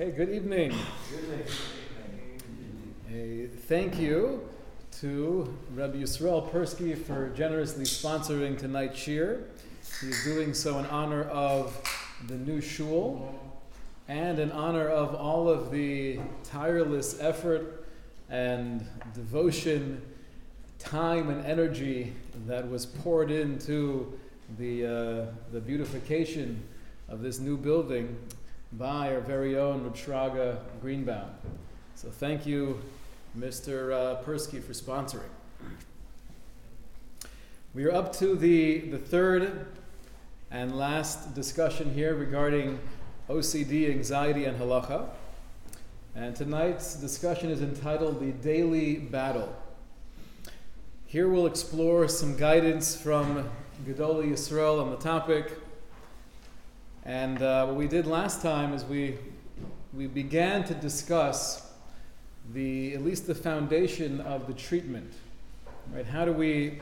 Okay, good evening. Good evening. A thank you to Rabbi Yisrael Persky for generously sponsoring tonight's shir. He's doing so in honor of the new shul and in honor of all of the tireless effort and devotion, time and energy that was poured into the, uh, the beautification of this new building by our very own Reb Shraga Greenbaum. So thank you, Mr. Uh, Persky, for sponsoring. We are up to the, the third and last discussion here regarding OCD, anxiety, and halacha. And tonight's discussion is entitled The Daily Battle. Here we'll explore some guidance from Gedolei Yisrael on the topic and uh, what we did last time is we, we began to discuss the, at least the foundation of the treatment. Right? How do we,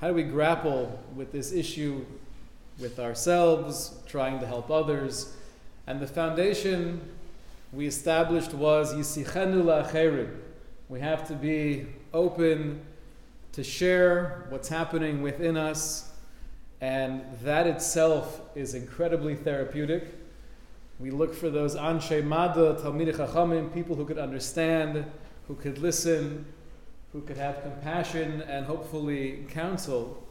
how do we grapple with this issue with ourselves, trying to help others? And the foundation we established was Yisichenu la'acherim. We have to be open to share what's happening within us and that itself is incredibly therapeutic. We look for those Anshe Mada, Chachamim, people who could understand, who could listen, who could have compassion and hopefully counsel.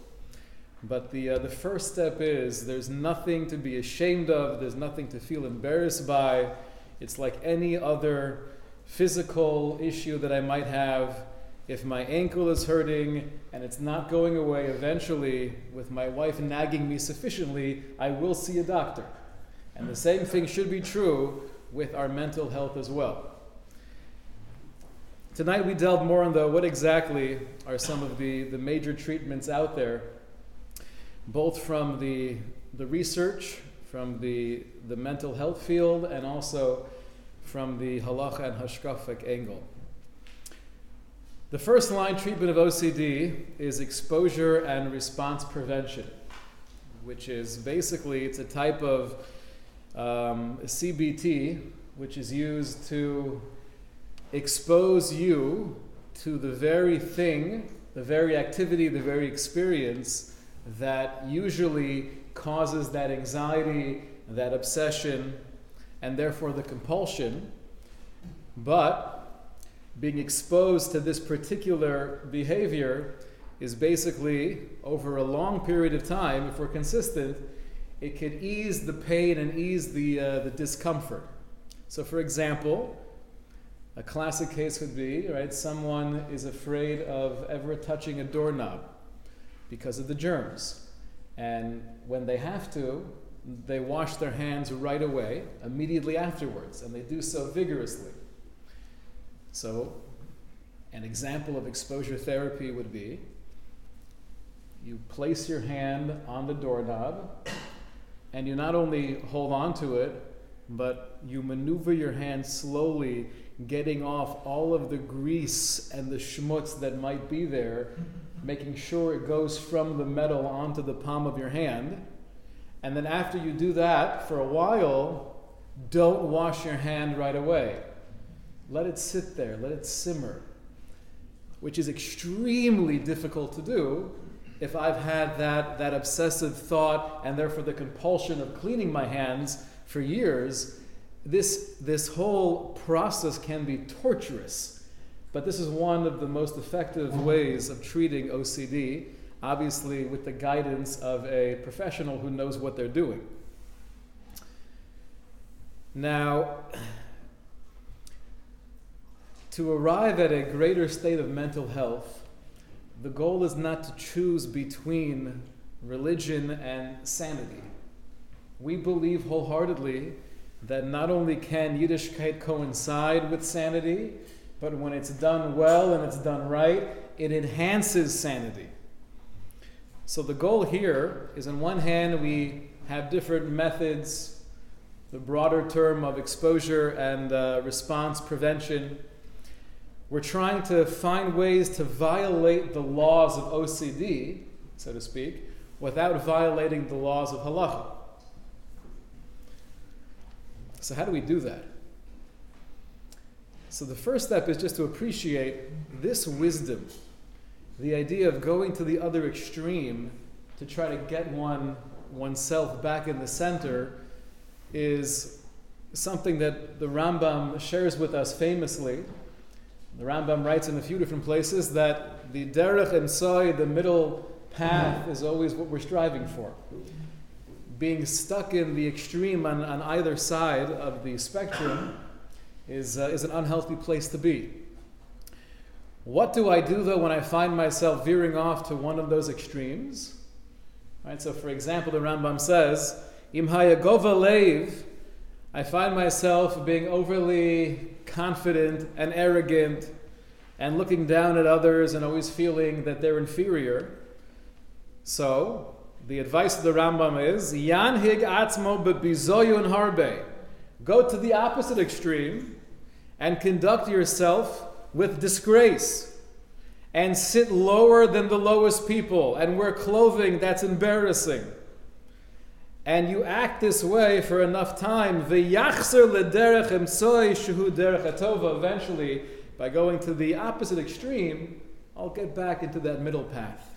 But the, uh, the first step is there's nothing to be ashamed of, there's nothing to feel embarrassed by. It's like any other physical issue that I might have if my ankle is hurting and it's not going away eventually, with my wife nagging me sufficiently, I will see a doctor. And the same thing should be true with our mental health as well. Tonight we delve more into what exactly are some of the, the major treatments out there, both from the, the research, from the, the mental health field, and also from the halacha and hashkafic angle. The first line treatment of OCD is exposure and response prevention, which is basically it's a type of um, CBT which is used to expose you to the very thing, the very activity, the very experience that usually causes that anxiety, that obsession, and therefore the compulsion. But being exposed to this particular behavior is basically over a long period of time, if we're consistent, it could ease the pain and ease the, uh, the discomfort. So, for example, a classic case would be right, someone is afraid of ever touching a doorknob because of the germs. And when they have to, they wash their hands right away, immediately afterwards, and they do so vigorously. So, an example of exposure therapy would be you place your hand on the doorknob and you not only hold on to it, but you maneuver your hand slowly, getting off all of the grease and the schmutz that might be there, making sure it goes from the metal onto the palm of your hand. And then after you do that for a while, don't wash your hand right away. Let it sit there, let it simmer, which is extremely difficult to do if I've had that, that obsessive thought and therefore the compulsion of cleaning my hands for years. This, this whole process can be torturous, but this is one of the most effective ways of treating OCD, obviously, with the guidance of a professional who knows what they're doing. Now, to arrive at a greater state of mental health, the goal is not to choose between religion and sanity. We believe wholeheartedly that not only can Yiddishkeit coincide with sanity, but when it's done well and it's done right, it enhances sanity. So the goal here is on one hand, we have different methods, the broader term of exposure and uh, response prevention we're trying to find ways to violate the laws of OCD, so to speak, without violating the laws of halacha. So, how do we do that? So the first step is just to appreciate this wisdom, the idea of going to the other extreme to try to get one oneself back in the center is something that the Rambam shares with us famously. The Rambam writes in a few different places that the derech soy, the middle path, is always what we're striving for. Being stuck in the extreme on, on either side of the spectrum is, uh, is an unhealthy place to be. What do I do though when I find myself veering off to one of those extremes? Right, so for example, the Rambam says, Im hayagova leiv, I find myself being overly confident and arrogant and looking down at others and always feeling that they're inferior. So, the advice of the Rambam is, Yanhig atzmo bebizoyun harbe. Go to the opposite extreme and conduct yourself with disgrace and sit lower than the lowest people and wear clothing that's embarrassing. And you act this way for enough time. Eventually, by going to the opposite extreme, I'll get back into that middle path.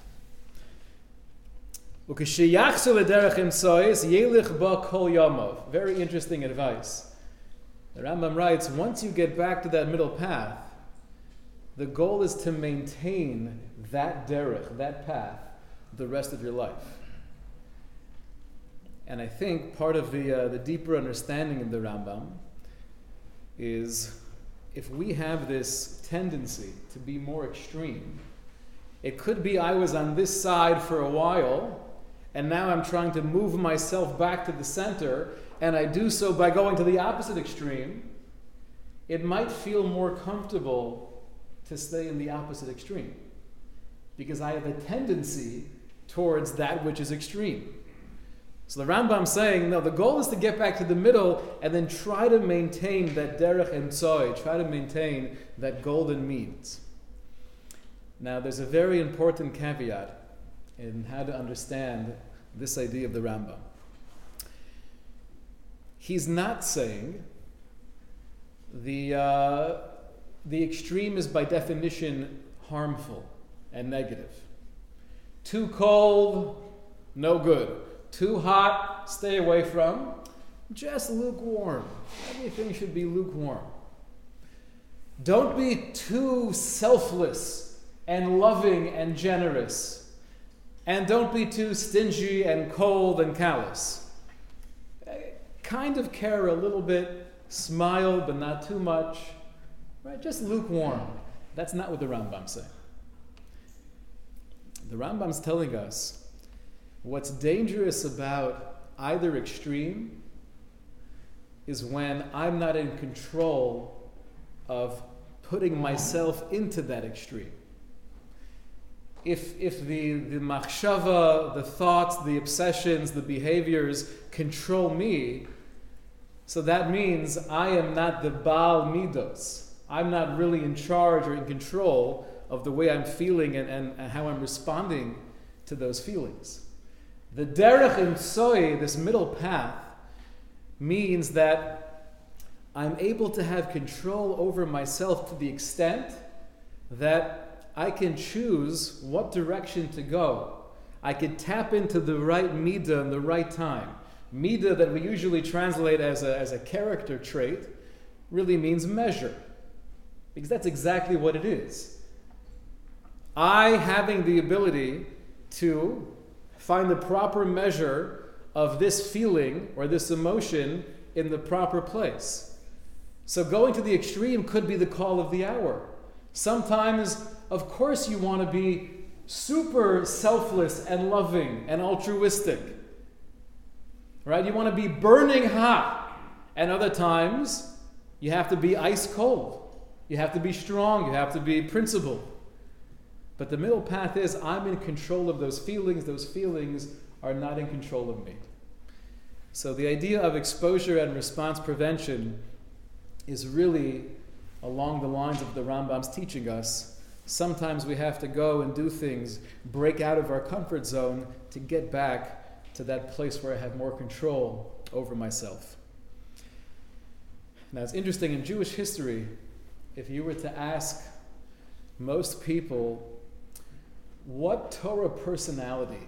Very interesting advice. The Rambam writes once you get back to that middle path, the goal is to maintain that derech, that path, the rest of your life. And I think part of the, uh, the deeper understanding of the Rambam is if we have this tendency to be more extreme, it could be I was on this side for a while, and now I'm trying to move myself back to the center, and I do so by going to the opposite extreme, it might feel more comfortable to stay in the opposite extreme because I have a tendency towards that which is extreme. So the Rambam's saying, no, the goal is to get back to the middle and then try to maintain that derech tzoy, try to maintain that golden means. Now, there's a very important caveat in how to understand this idea of the Rambam he's not saying the, uh, the extreme is by definition harmful and negative. Too cold, no good. Too hot, stay away from. Just lukewarm. Everything should be lukewarm. Don't be too selfless and loving and generous. And don't be too stingy and cold and callous uh, kind of care a little bit, smile, but not too much, right? Just lukewarm. That's not what the Rambam's saying. The Rambam's telling us what's dangerous about either extreme is when I'm not in control of putting myself into that extreme. If, if the, the machshava, the thoughts, the obsessions, the behaviors control me, so that means I am not the Baal Midos. I'm not really in charge or in control of the way I'm feeling and, and, and how I'm responding to those feelings. The Derech Soy, this middle path, means that I'm able to have control over myself to the extent that I can choose what direction to go. I can tap into the right midah in the right time. Mida, that we usually translate as a, as a character trait, really means measure. Because that's exactly what it is. I having the ability to find the proper measure of this feeling or this emotion in the proper place. So going to the extreme could be the call of the hour. Sometimes, of course, you want to be super selfless and loving and altruistic right? You want to be burning hot. And other times, you have to be ice cold. You have to be strong. You have to be principled. But the middle path is I'm in control of those feelings. Those feelings are not in control of me. So the idea of exposure and response prevention is really along the lines of the Rambam's teaching us. Sometimes we have to go and do things, break out of our comfort zone to get back to that place where I have more control over myself. Now, it's interesting in Jewish history, if you were to ask most people what Torah personality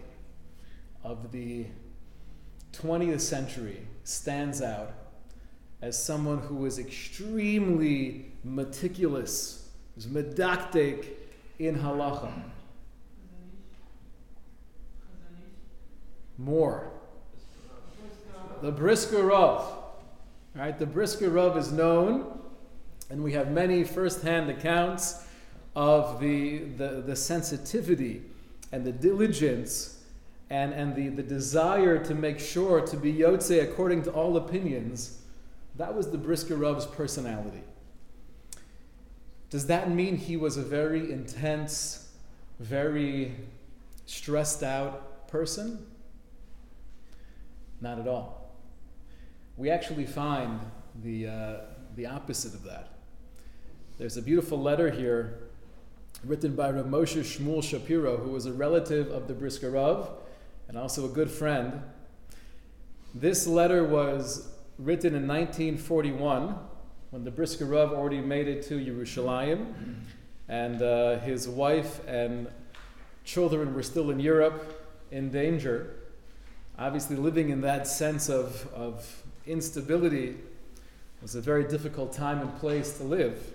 of the 20th century stands out as someone who was extremely meticulous, was medakdek in halacha. More. The Brisker Rav. Right? The Brisker Rav is known, and we have many first-hand accounts of the, the, the sensitivity and the diligence and, and the, the desire to make sure to be Yotze according to all opinions, that was the Brisker Rav's personality. Does that mean he was a very intense, very stressed out person? Not at all. We actually find the, uh, the opposite of that. There's a beautiful letter here written by Rav Moshe Shmuel Shapiro, who was a relative of the Brisker Rav and also a good friend. This letter was written in 1941 when the Brisker Rav already made it to Yerushalayim, and uh, his wife and children were still in Europe in danger. Obviously, living in that sense of, of instability was a very difficult time and place to live.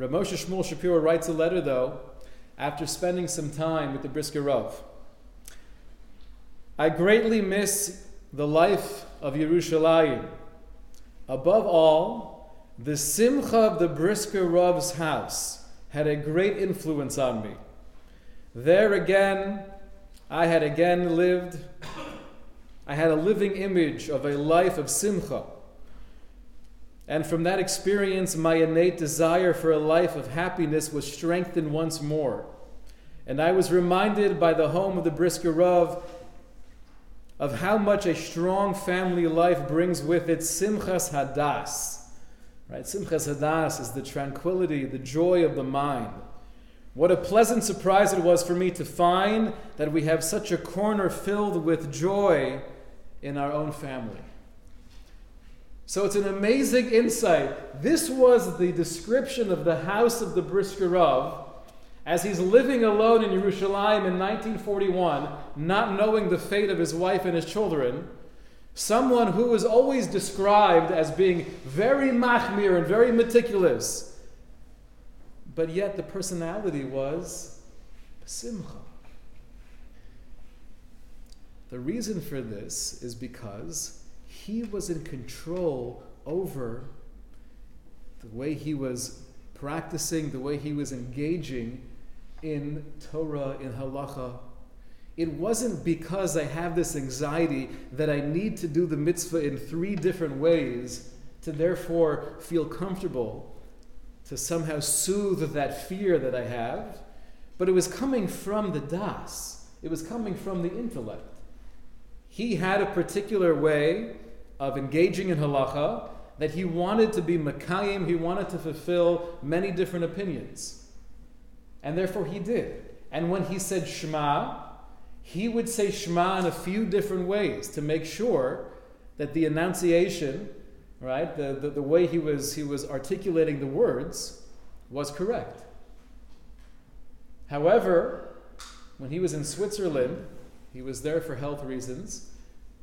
Rav Moshe Shmuel Shapiro writes a letter, though, after spending some time with the Brisker Rav. I greatly miss the life of Yerushalayim. Above all, the simcha of the Brisker Rav's house had a great influence on me. There again, I had again lived, I had a living image of a life of simcha and from that experience, my innate desire for a life of happiness was strengthened once more. And I was reminded by the home of the Brisker Rav of how much a strong family life brings with it simchas hadas. Right? Simchas hadas is the tranquility, the joy of the mind. What a pleasant surprise it was for me to find that we have such a corner filled with joy in our own family. So it's an amazing insight. This was the description of the house of the Brisker Rav as he's living alone in Jerusalem in 1941, not knowing the fate of his wife and his children. Someone who was always described as being very machmir and very meticulous. But yet the personality was simcha. The reason for this is because he was in control over the way he was practicing, the way he was engaging in Torah, in halacha. It wasn't because I have this anxiety that I need to do the mitzvah in three different ways to therefore feel comfortable, to somehow soothe that fear that I have, but it was coming from the das. It was coming from the intellect. He had a particular way of engaging in halacha that he wanted to be Makayim, he wanted to fulfill many different opinions. And therefore he did. And when he said Shema, he would say Shema in a few different ways to make sure that the enunciation, right, the, the, the way he was, he was articulating the words was correct. However, when he was in Switzerland, he was there for health reasons.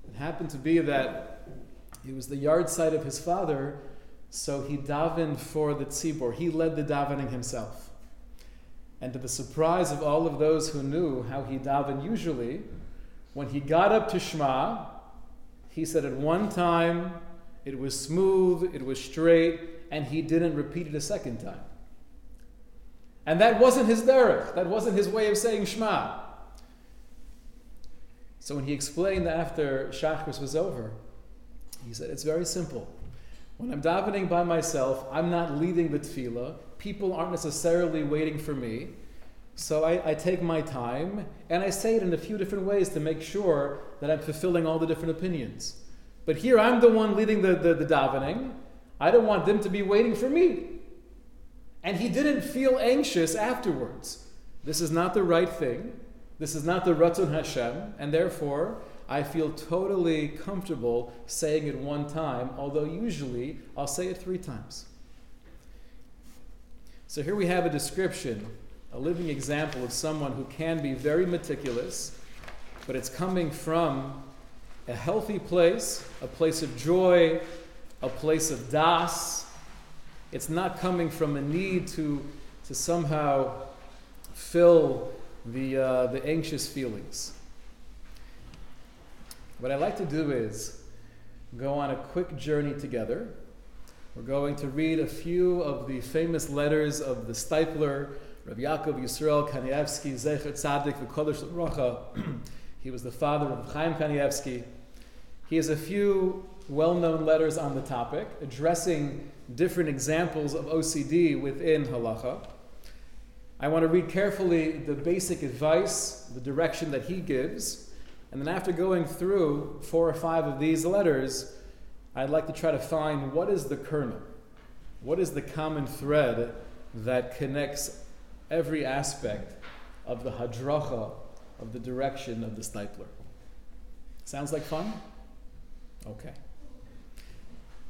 It happened to be that it was the yahrzeit of his father, so he davened for the tzibor. He led the davening himself. And to the surprise of all of those who knew how he davened usually, when he got up to Shema, he said at one time it was smooth, it was straight, and he didn't repeat it a second time. And that wasn't his derech, that wasn't his way of saying Shema. So when he explained after Shachris was over, he said, It's very simple. When I'm davening by myself, I'm not leading the tefillah. People aren't necessarily waiting for me. So I, I, take my time and I say it in a few different ways to make sure that I'm fulfilling all the different opinions. But here I'm the one leading the, the, the davening. I don't want them to be waiting for me. And he didn't feel anxious afterwards. This is not the right thing. This is not the Ratzon Hashem. And therefore, I feel totally comfortable saying it one time, although usually I'll say it three times. So here we have a description, a living example of someone who can be very meticulous, but it's coming from a healthy place, a place of joy, a place of das. It's not coming from a need to, to somehow fill the, uh, the anxious feelings. What I'd like to do is go on a quick journey together. We're going to read a few of the famous letters of the Steipler, Rabbi Yaakov Yisrael Kanievsky, Zecher Tzadik V'Kodesh Rocha. he was the father of Chaim Kanievsky. He has a few well known letters on the topic addressing different examples of OCD within halacha. I want to read carefully the basic advice, the direction that he gives, and then after going through four or five of these letters, I'd like to try to find what is the kernel, what is the common thread that connects every aspect of the hadracha, of the direction of the Steipler. Sounds like fun? Okay.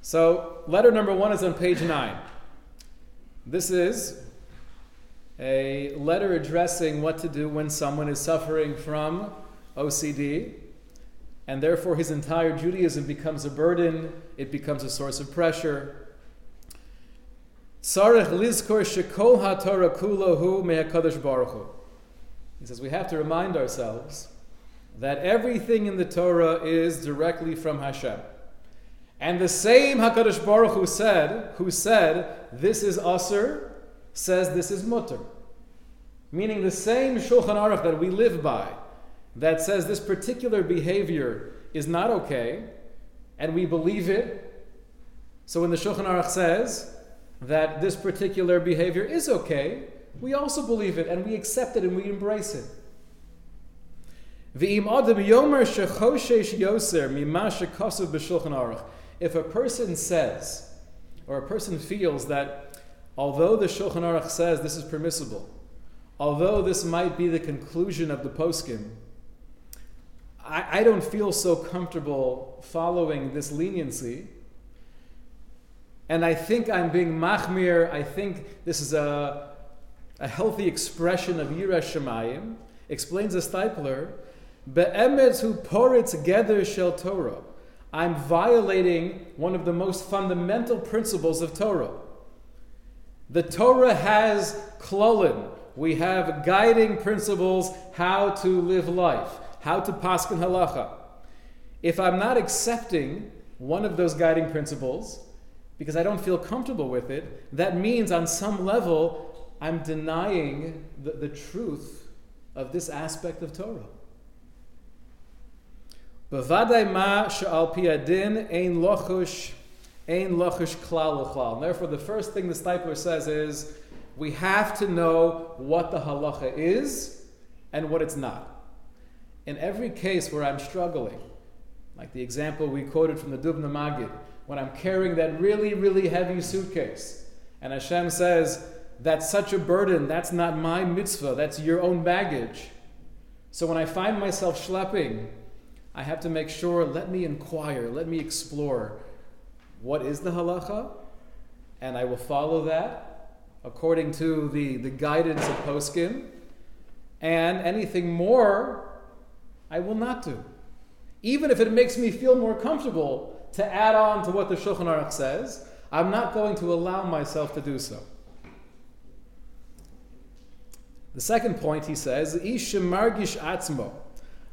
So, letter number one is on page nine. This is a letter addressing what to do when someone is suffering from OCD, and therefore his entire Judaism becomes a burden, it becomes a source of pressure. He says we have to remind ourselves that everything in the Torah is directly from Hashem. And the same Hakadosh Baruch Hu said, who said, "This is Aser," says, "This is Mutar," meaning the same Shulchan Aruch that we live by, that says this particular behavior is not okay, and we believe it. So when the Shulchan Aruch says that this particular behavior is okay, we also believe it and we accept it and we embrace it. If a person says, or a person feels that although the Shulchan Aruch says this is permissible, although this might be the conclusion of the poskim, I, I don't feel so comfortable following this leniency. And I think I'm being machmir. I think this is a, a healthy expression of Yirah Shemayim. Explains a Steipler Be'emetz pour it together shel Torah. I'm violating one of the most fundamental principles of Torah. The Torah has klolim. We have guiding principles how to live life, how to paskin halacha. If I'm not accepting one of those guiding principles because I don't feel comfortable with it, that means on some level I'm denying the, the truth of this aspect of Torah. Bevadai ma she'al piadin ein lochush ein lochush klal. Therefore, the first thing the Steipler says is we have to know what the halacha is and what it's not. In every case where I'm struggling, like the example we quoted from the Dubno Maggid, when I'm carrying that really, really heavy suitcase, and Hashem says, that's such a burden, that's not my mitzvah, that's your own baggage. So when I find myself schlepping, I have to make sure, let me inquire, let me explore what is the halacha, and I will follow that according to the, the guidance of poskim, and anything more, I will not do. Even if it makes me feel more comfortable to add on to what the Shulchan Aruch says, I'm not going to allow myself to do so. The second point he says, Ish margish atzmo,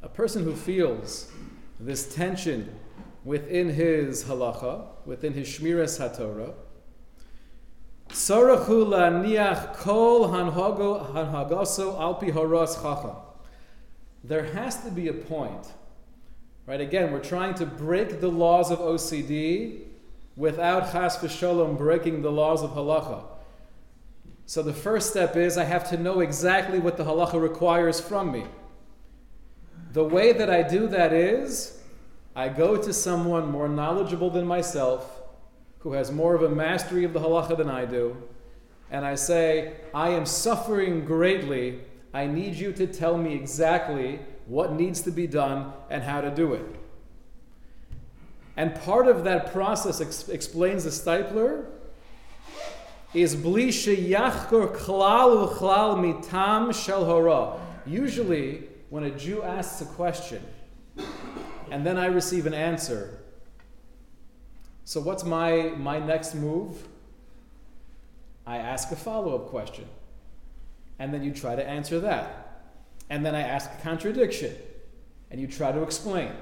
a person who feels this tension within his halacha, within his shmiras hatorah. Sarachu niach kol hanhagaso alpi haras chacham. There has to be a point, right? Again, we're trying to break the laws of OCD without chas v'sholom breaking the laws of halacha. So the first step is I have to know exactly what the halacha requires from me. The way that I do that is I go to someone more knowledgeable than myself, who has more of a mastery of the halacha than I do, and I say, I am suffering greatly. I need you to tell me exactly what needs to be done and how to do it. And part of that process ex- explains the Steipler is bli sheyachkor klal uchlal mitam shel hora. Usually, when a Jew asks a question, and then I receive an answer, so what's my, my next move? I ask a follow up question. And then you try to answer that. And then I ask a contradiction. And you try to explain.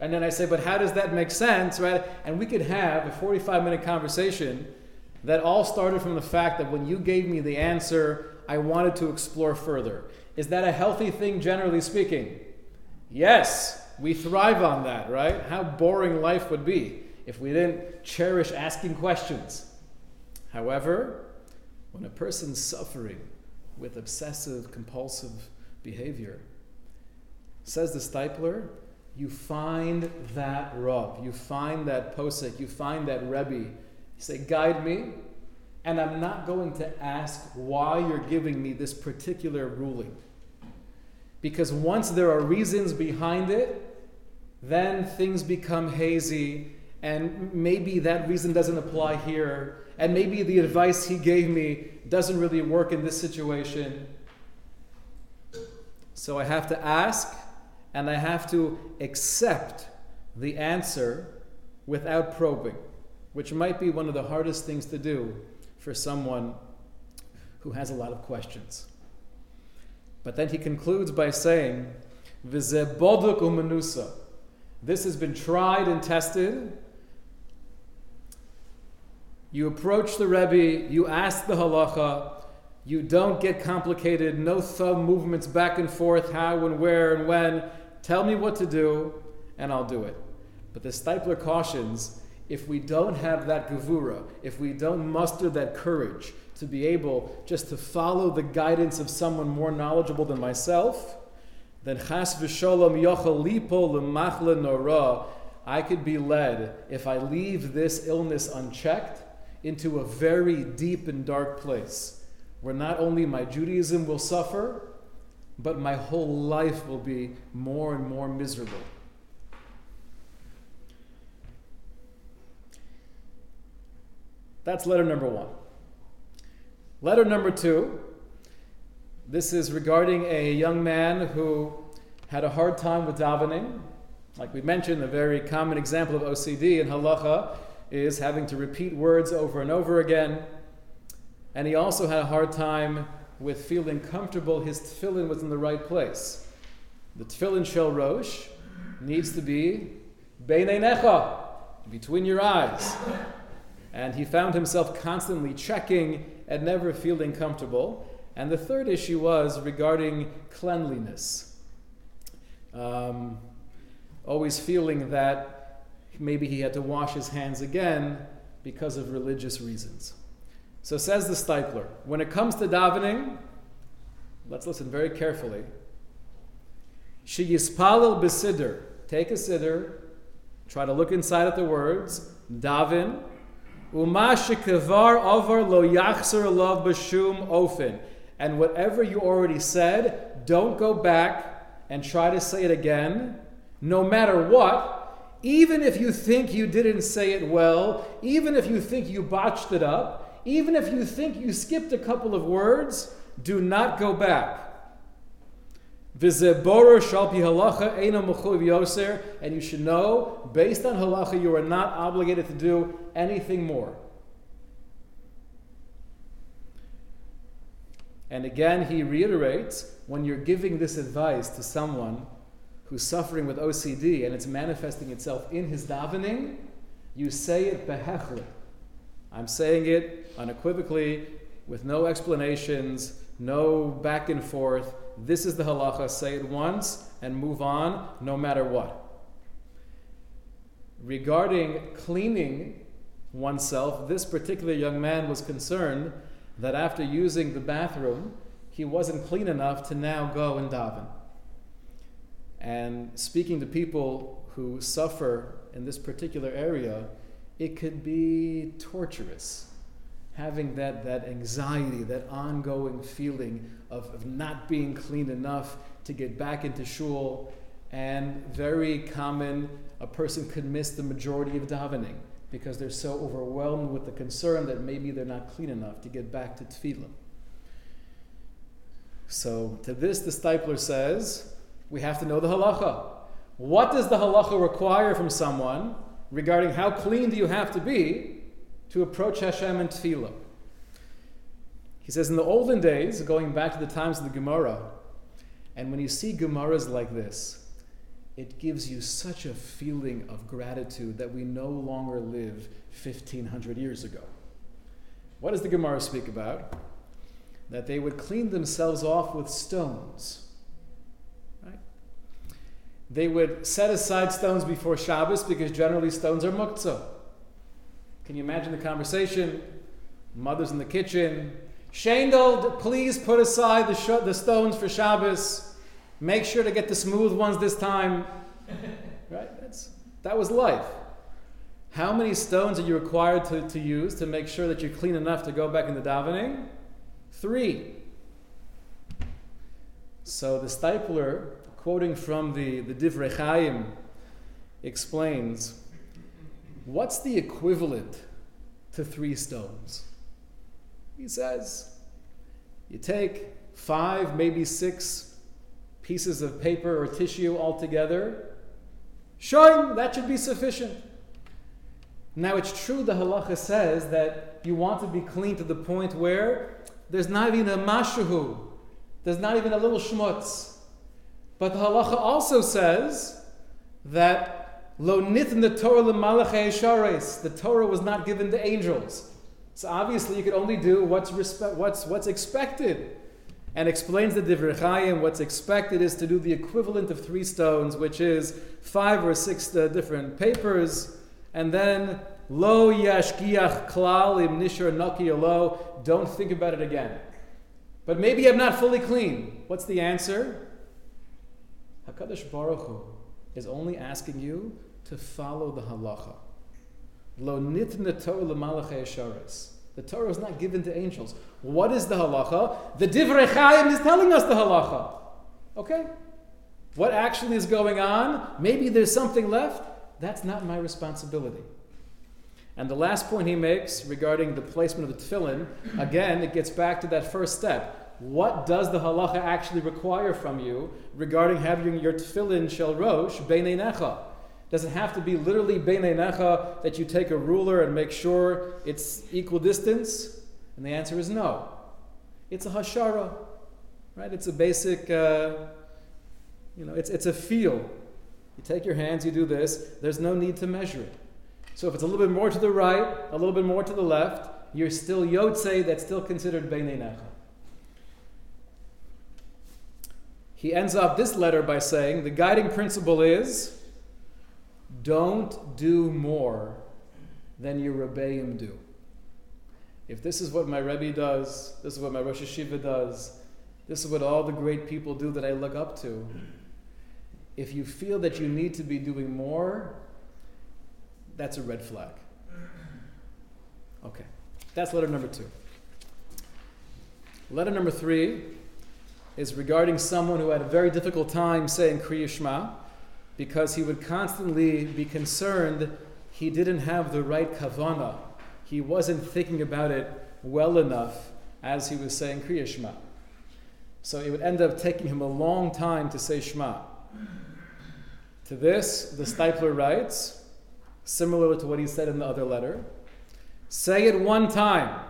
And then I say, but how does that make sense, right? And we could have a 45 minute conversation that all started from the fact that when you gave me the answer, I wanted to explore further. Is that a healthy thing, generally speaking? Yes, we thrive on that, right? How boring life would be if we didn't cherish asking questions. However, when a person's suffering with obsessive compulsive behavior, says the Steipler, you find that Rav, you find that Posek, you find that Rebbe. You say, Guide me, and I'm not going to ask why you're giving me this particular ruling. Because once there are reasons behind it, then things become hazy, and maybe that reason doesn't apply here, and maybe the advice he gave me doesn't really work in this situation. So I have to ask, and I have to accept the answer without probing, which might be one of the hardest things to do for someone who has a lot of questions. But then he concludes by saying. This has been tried and tested. You approach the Rebbe, you ask the halacha, you don't get complicated, no thumb movements back and forth, how and where and when. Tell me what to do, and I'll do it. But the Steipler cautions if we don't have that gevura, if we don't muster that courage to be able just to follow the guidance of someone more knowledgeable than myself, then chas v'sholom yochel lipo l'machle nora, I could be led, if I leave this illness unchecked, into a very deep and dark place where not only my Judaism will suffer, but my whole life will be more and more miserable. That's letter number one. Letter number two this is regarding a young man who had a hard time with davening. Like we mentioned, a very common example of OCD in halacha is having to repeat words over and over again. And he also had a hard time with feeling comfortable his tefillin was in the right place. The tefillin shel rosh needs to be beineinecha, between your eyes. And he found himself constantly checking and never feeling comfortable. And the third issue was regarding cleanliness. Um, always feeling that maybe he had to wash his hands again because of religious reasons. So says the Steipler, when it comes to davening, let's listen very carefully. She yispalil besider. Take a siddur, try to look inside at the words, daven, uma shekavar avar lo yachzer love bashum ofen. And whatever you already said, don't go back and try to say it again, no matter what, even if you think you didn't say it well, even if you think you botched it up, even if you think you skipped a couple of words, do not go back. And you should know, based on halacha, you are not obligated to do anything more. And again, he reiterates when you're giving this advice to someone who's suffering with OCD and it's manifesting itself in his davening, you say it behechlet. I'm saying it unequivocally, with no explanations, no back and forth. This is the halacha. Say it once and move on, no matter what. Regarding cleaning oneself, this particular young man was concerned that after using the bathroom, he wasn't clean enough to now go and daven. And speaking to people who suffer in this particular area, it could be torturous. Having that, that anxiety, that ongoing feeling of, of not being clean enough to get back into shul, and very common, a person could miss the majority of davening because they're so overwhelmed with the concern that maybe they're not clean enough to get back to tefillah. So to this, the Steipler says, we have to know the halacha. What does the halacha require from someone regarding how clean do you have to be to approach Hashem in tefillah? He says, in the olden days, going back to the times of the Gemara, and when you see Gemaras like this, it gives you such a feeling of gratitude that we no longer live 1500 years ago. What does the Gemara speak about? That they would clean themselves off with stones. They would set aside stones before Shabbos because generally stones are muktzah. Can you imagine the conversation? Mother's in the kitchen, Shendel, please put aside the, sh- the stones for Shabbos. Make sure to get the smooth ones this time. right? That's, that was life. How many stones are you required to, to use to make sure that you're clean enough to go back in the davening? Three. So the Steipler, quoting from the, the Divrei Chaim, explains what's the equivalent to three stones? He says, you take five, maybe six pieces of paper or tissue all together. That should be sufficient. Now it's true the halacha says that you want to be clean to the point where there's not even a mashahu, there's not even a little schmutz. But the halacha also says that lo nitn the Torah le the Torah was not given to angels. So obviously, you could only do what's, respe- what's, what's expected. And explains the Divrei what's expected is to do the equivalent of three stones, which is five or six uh, different papers, and then lo yashkiach klal im nishar naki lo. Don't think about it again. But maybe I'm not fully clean. What's the answer? Hakadosh Baruch Hu is only asking you to follow the halacha. Lo nitna Torah l'malachei The Torah is not given to angels. What is the halacha? The Divrei Chaim is telling us the halacha. Okay? What actually is going on? Maybe there's something left. That's not my responsibility. And the last point he makes regarding the placement of the tefillin, again, it gets back to that first step. What does the halacha actually require from you regarding having your tefillin shel rosh beinei necha? Does it have to be literally beinei necha that you take a ruler and make sure it's equal distance? And the answer is no. It's a hashara, right? It's a basic, uh, you know, it's, it's a feel. You take your hands, you do this. There's no need to measure it. So if it's a little bit more to the right, a little bit more to the left, you're still yotze, that's still considered beinei He ends up this letter by saying the guiding principle is don't do more than your Rebbeim do. If this is what my Rebbe does, this is what my Rosh Yeshiva does, this is what all the great people do that I look up to, if you feel that you need to be doing more, that's a red flag. Okay, that's letter number two. Letter number three is regarding someone who had a very difficult time saying Kriya Shema because he would constantly be concerned he didn't have the right kavana. He wasn't thinking about it well enough as he was saying Kriya Shema. So it would end up taking him a long time to say Shema. To this, the Steipler writes, similar to what he said in the other letter, say it one time,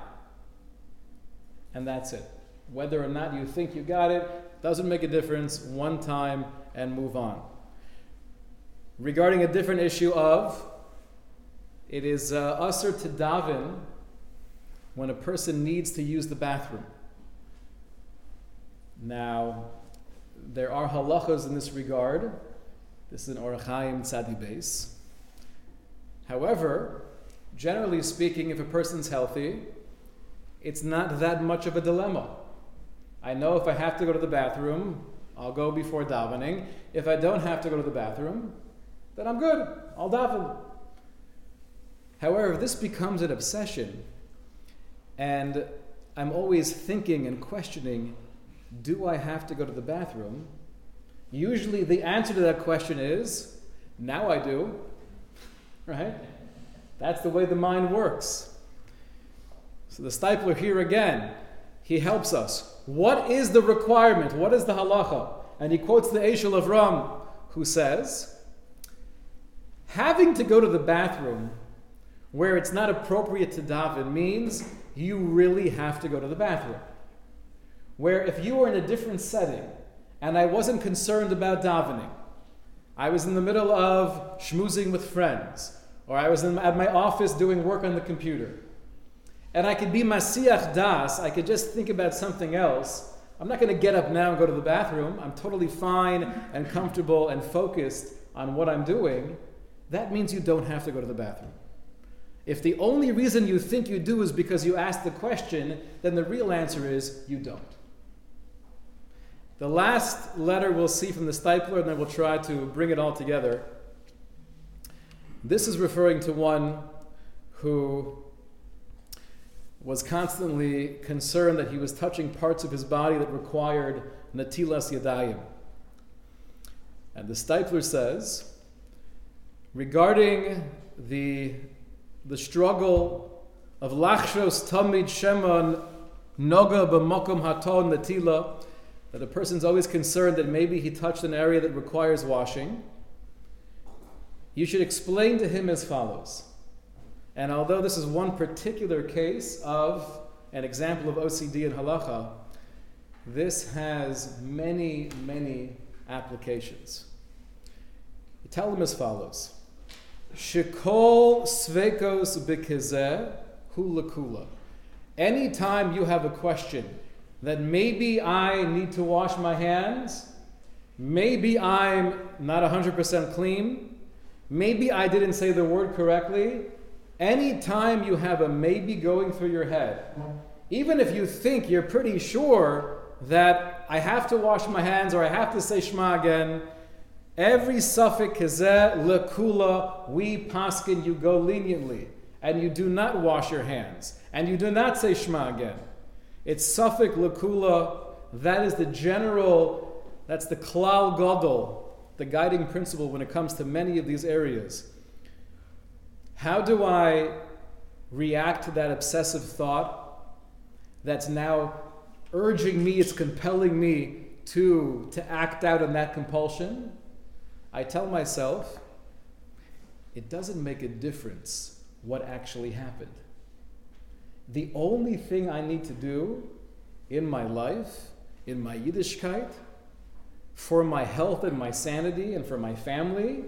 and that's it. Whether or not you think you got it doesn't make a difference. One time and move on regarding a different issue of it is uh, usher to daven when a person needs to use the bathroom. Now, there are halachas in this regard. This is an Orach Chaim Tzadi Beis. However, generally speaking, if a person's healthy, it's not that much of a dilemma. I know if I have to go to the bathroom, I'll go before davening. If I don't have to go to the bathroom, then I'm good. I'll daven. However, this becomes an obsession, and I'm always thinking and questioning, do I have to go to the bathroom? Usually the answer to that question is, now I do. Right? That's the way the mind works. So the Steipler here again, he helps us. What is the requirement? What is the halacha? And he quotes the Eshel Avraham, who says, having to go to the bathroom where it's not appropriate to daven means you really have to go to the bathroom. Where if you were in a different setting and I wasn't concerned about davening, I was in the middle of schmoozing with friends, or I was in, at my office doing work on the computer, and I could be masiach das, I could just think about something else. I'm not going to get up now and go to the bathroom. I'm totally fine and comfortable and focused on what I'm doing. That means you don't have to go to the bathroom. If the only reason you think you do is because you asked the question, then the real answer is you don't. The last letter we'll see from the Steipler, and then we'll try to bring it all together. This is referring to one who was constantly concerned that he was touching parts of his body that required natilas yadayim. And the Steipler says, regarding the, the struggle of lachshos tamid sheman noga b'makom haton natila, that a person's always concerned that maybe he touched an area that requires washing, you should explain to him as follows. And although this is one particular case of an example of OCD in halacha, this has many, many applications. Tell them as follows. Shikol svekos bikizeh hula kula. Anytime you have a question that maybe I need to wash my hands, maybe I'm not 100% clean, maybe I didn't say the word correctly, anytime you have a maybe going through your head, even if you think you're pretty sure that I have to wash my hands or I have to say Shema again, every suffix kazeh lekula, we paskin, you go leniently, and you do not wash your hands, and you do not say Shema again. It's suffix lakula. That is the general, that's the klal gadol, the guiding principle when it comes to many of these areas. How do I react to that obsessive thought that's now urging me, it's compelling me to, to act out on that compulsion? I tell myself, it doesn't make a difference what actually happened the only thing I need to do in my life, in my Yiddishkeit, for my health and my sanity and for my family,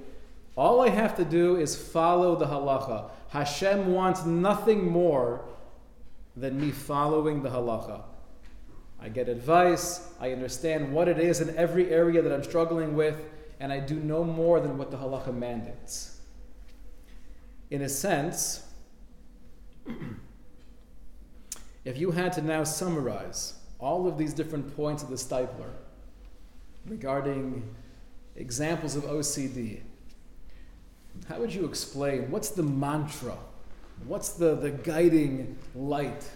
all I have to do is follow the halacha. Hashem wants nothing more than me following the halacha. I get advice, I understand what it is in every area that I'm struggling with, and I do no more than what the halacha mandates. In a sense, If you had to now summarize all of these different points of the Steipler regarding examples of OCD, how would you explain what's the mantra? What's the, the guiding light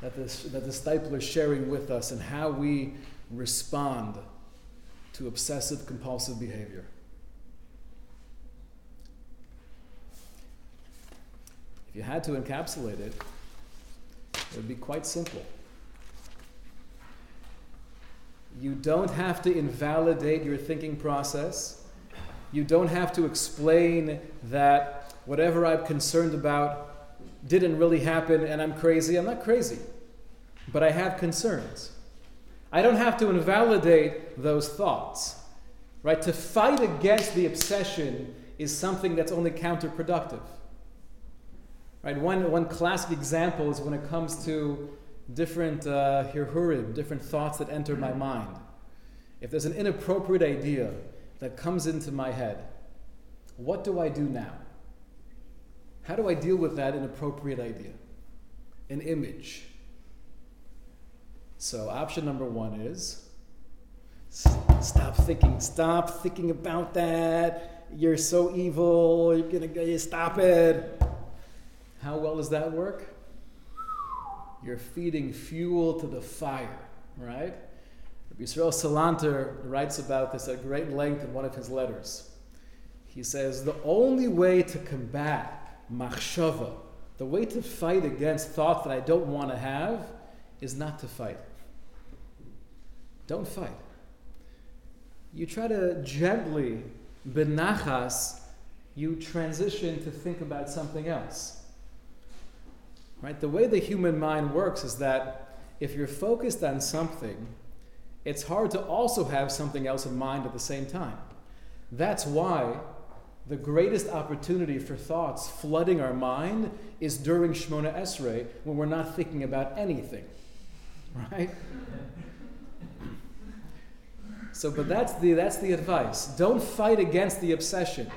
that, this, that the Steipler is sharing with us and how we respond to obsessive compulsive behavior? If you had to encapsulate it, it would be quite simple. You don't have to invalidate your thinking process. You don't have to explain that whatever I'm concerned about didn't really happen and I'm crazy. I'm not crazy, but I have concerns. I don't have to invalidate those thoughts. Right? To fight against the obsession is something that's only counterproductive. Right? One, one classic example is when it comes to different uh, hirhurim, different thoughts that enter my mind. If there's an inappropriate idea that comes into my head, what do I do now? How do I deal with that inappropriate idea? An image. So, option number one is stop thinking, stop thinking about that. You're so evil, you're gonna go, you stop it. How well does that work? You're feeding fuel to the fire, right? Yisrael Salanter writes about this at great length in one of his letters. He says the only way to combat machshava. The way to fight against thoughts that I don't want to have is not to fight. Don't fight. You try to gently, benachas, you transition to think about something else. Right? The way the human mind works is that if you're focused on something, it's hard to also have something else in mind at the same time. That's why the greatest opportunity for thoughts flooding our mind is during Shemona Esrei when we're not thinking about anything. Right? So, but that's the, that's the advice. Don't fight against the obsession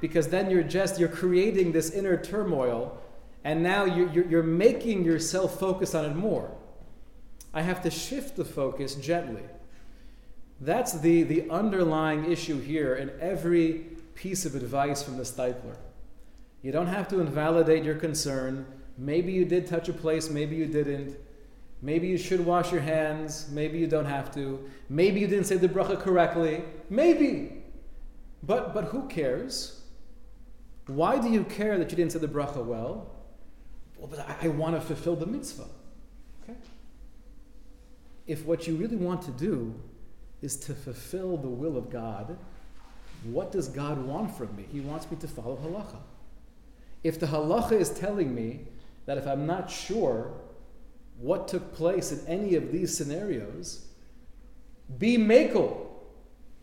because then you're just, you're creating this inner turmoil and now you're, you're, you're making yourself focus on it more. I have to shift the focus gently. That's the, the underlying issue here in every piece of advice from the Steipler. You don't have to invalidate your concern. Maybe you did touch a place, maybe you didn't. Maybe you should wash your hands, maybe you don't have to. Maybe you didn't say the bracha correctly. Maybe. But, but who cares? Why do you care that you didn't say the bracha well? Well, but I, I want to fulfill the mitzvah. If what you really want to do is to fulfill the will of God, what does God want from me? He wants me to follow halacha. If the halacha is telling me that if I'm not sure what took place in any of these scenarios, be makel,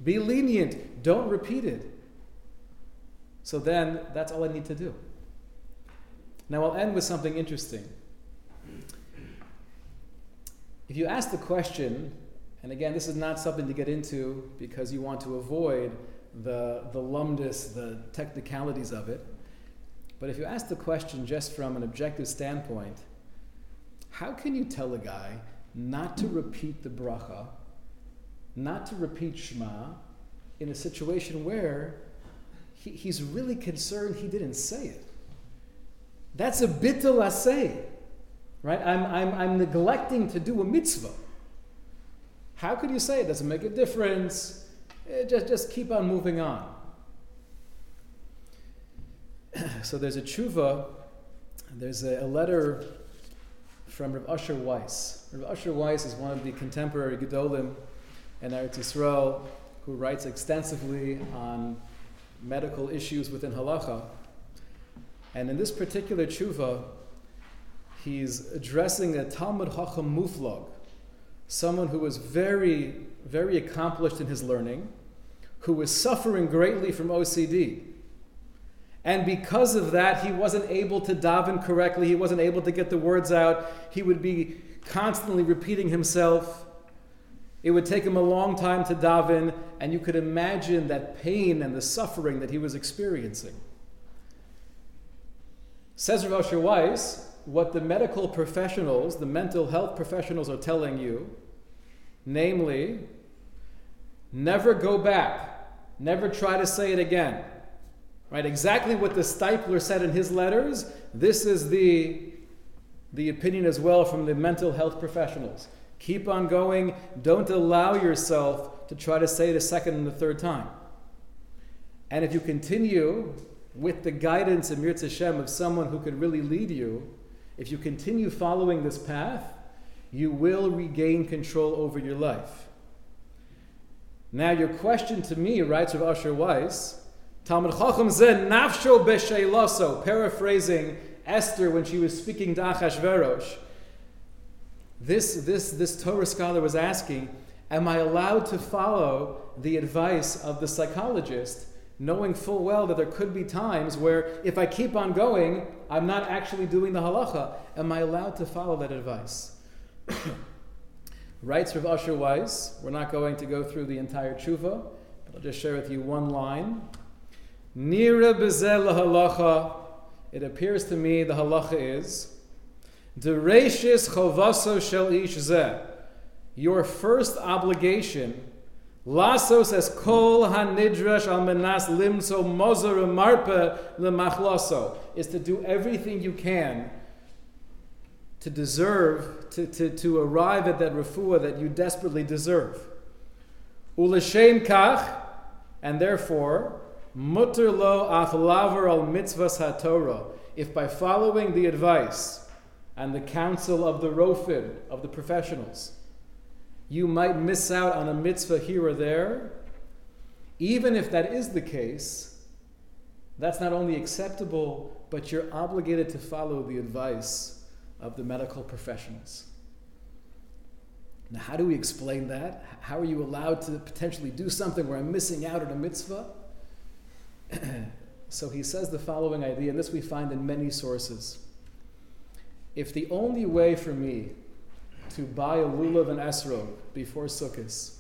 be lenient, don't repeat it. So then that's all I need to do. Now I'll end with something interesting. If you ask the question, and again, this is not something to get into because you want to avoid the, the lumdus, the technicalities of it. But if you ask the question just from an objective standpoint, how can you tell a guy not to repeat the bracha, not to repeat Shema, in a situation where he, he's really concerned he didn't say it? That's a bittul asay, right? I'm, I'm, I'm neglecting to do a mitzvah. How could you say it doesn't make a difference? Eh, just, just keep on moving on. so there's a tshuva, there's a, a letter from Rav Usher Weiss. Rav Usher Weiss is one of the contemporary Gedolim in Eretz Yisrael who writes extensively on medical issues within halacha. And in this particular tshuva, he's addressing a Talmud Chacham Muflog, someone who was very, very accomplished in his learning, who was suffering greatly from OCD. And because of that, he wasn't able to daven correctly. He wasn't able to get the words out. He would be constantly repeating himself. It would take him a long time to daven, and you could imagine that pain and the suffering that he was experiencing. Says Rav Weiss, what the medical professionals, the mental health professionals are telling you, namely, never go back, never try to say it again. Right? Exactly what the Steipler said in his letters, this is the, the opinion as well from the mental health professionals. Keep on going, don't allow yourself to try to say it a second and a third time. And if you continue with the guidance of Mirz Hashem of someone who could really lead you, if you continue following this path, you will regain control over your life. Now, your question to me, writes of Usher Weiss, Talmud Chacham Zen Nafsho B'Sheilaso, paraphrasing Esther when she was speaking to Achashverosh. This, this, this Torah scholar was asking, Am I allowed to follow the advice of the psychologist knowing full well that there could be times where if I keep on going, I'm not actually doing the halacha. Am I allowed to follow that advice? Writes Rav Usher Weiss, we're not going to go through the entire tshuva, but I'll just share with you one line. Nira bezel halacha. It appears to me the halacha is Dereshis chovaso shel ish zeh. Your first obligation Lasos says, kol hanidrash al menas limso mozer marpe lemachlaso is to do everything you can to deserve, to, to, to arrive at that refuah that you desperately deserve. Ulashem kach, and therefore, mutar lo af laver al mitzvahs haTorah. if by following the advice and the counsel of the rofin, of the professionals, you might miss out on a mitzvah here or there, even if that is the case, that's not only acceptable, but you're obligated to follow the advice of the medical professionals. Now, how do we explain that? How are you allowed to potentially do something where I'm missing out on a mitzvah? so he says the following idea, and this we find in many sources. If the only way for me to buy a lulav and esrog before Sukkot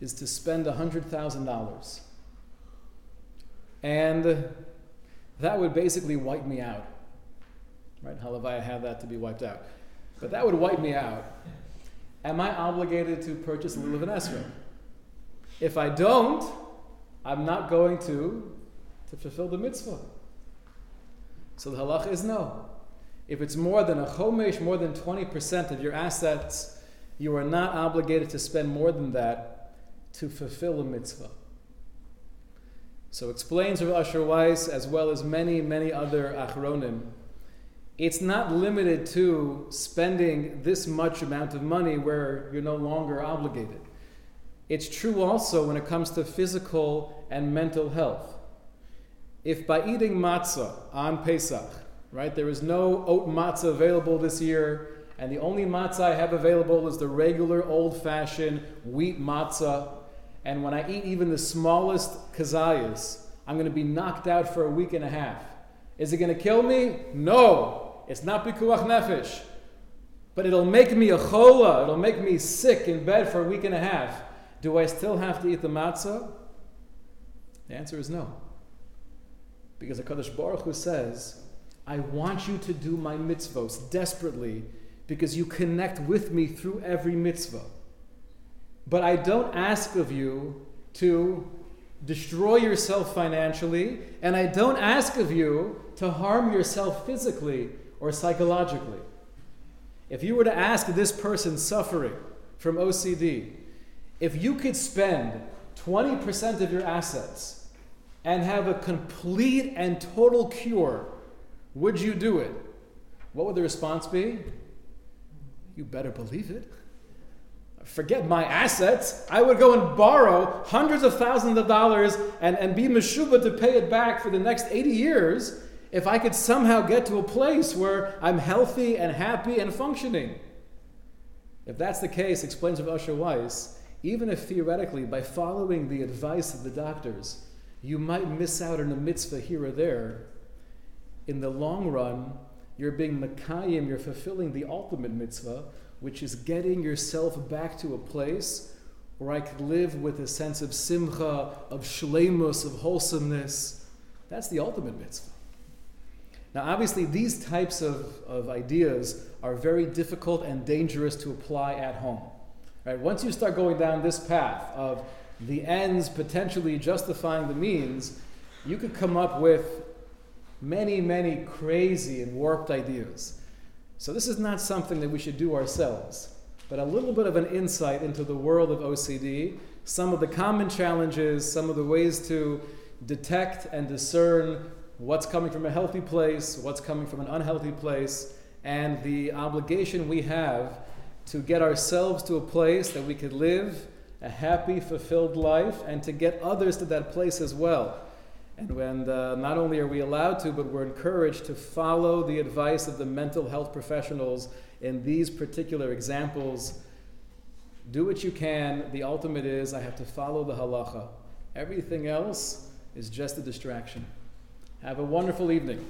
is to spend $100,000, and that would basically wipe me out. Right? Halavai had that to be wiped out. But that would wipe me out. Am I obligated to purchase a lulav and esrog? If I don't, I'm not going to to fulfill the mitzvah. So the halacha is no. If it's more than a chomesh, more than 20% of your assets, you are not obligated to spend more than that to fulfill a mitzvah. So explains Rav Asher Weiss, as well as many, many other achronim, it's not limited to spending this much amount of money where you're no longer obligated. It's true also when it comes to physical and mental health. If by eating matzah on Pesach, right, there is no oat matzah available this year, and the only matzah I have available is the regular old fashioned wheat matzah, and when I eat even the smallest kazayas, I'm going to be knocked out for a week and a half. Is it going to kill me? No. It's not pikuach nefesh. But it'll make me a chola. It'll make me sick in bed for a week and a half. Do I still have to eat the matzah? The answer is no. Because HaKadosh Baruch Hu says, I want you to do my mitzvos desperately because you connect with me through every mitzvah. But I don't ask of you to destroy yourself financially, and I don't ask of you to harm yourself physically or psychologically. If you were to ask this person suffering from OCD, if you could spend 20% of your assets and have a complete and total cure, would you do it? What would the response be? You better believe it. Forget my assets. I would go and borrow hundreds of thousands of dollars and, and be meshuba to pay it back for the next 80 years if I could somehow get to a place where I'm healthy and happy and functioning. If that's the case, explains Rav Asher Weiss, even if theoretically, by following the advice of the doctors, you might miss out on a mitzvah here or there. In the long run, you're being Makayim, you're fulfilling the ultimate mitzvah, which is getting yourself back to a place where I could live with a sense of simcha, of shlemus, of wholesomeness. That's the ultimate mitzvah. Now, obviously, these types of, of ideas are very difficult and dangerous to apply at home. Right? Once you start going down this path of the ends potentially justifying the means, you could come up with many, many crazy and warped ideas. So, this is not something that we should do ourselves, but a little bit of an insight into the world of OCD, some of the common challenges, some of the ways to detect and discern what's coming from a healthy place, what's coming from an unhealthy place, and the obligation we have to get ourselves to a place that we could live a happy, fulfilled life, and to get others to that place as well. And when uh, not only are we allowed to, but we're encouraged to follow the advice of the mental health professionals in these particular examples. Do what you can. The ultimate is I have to follow the halacha. Everything else is just a distraction. Have a wonderful evening.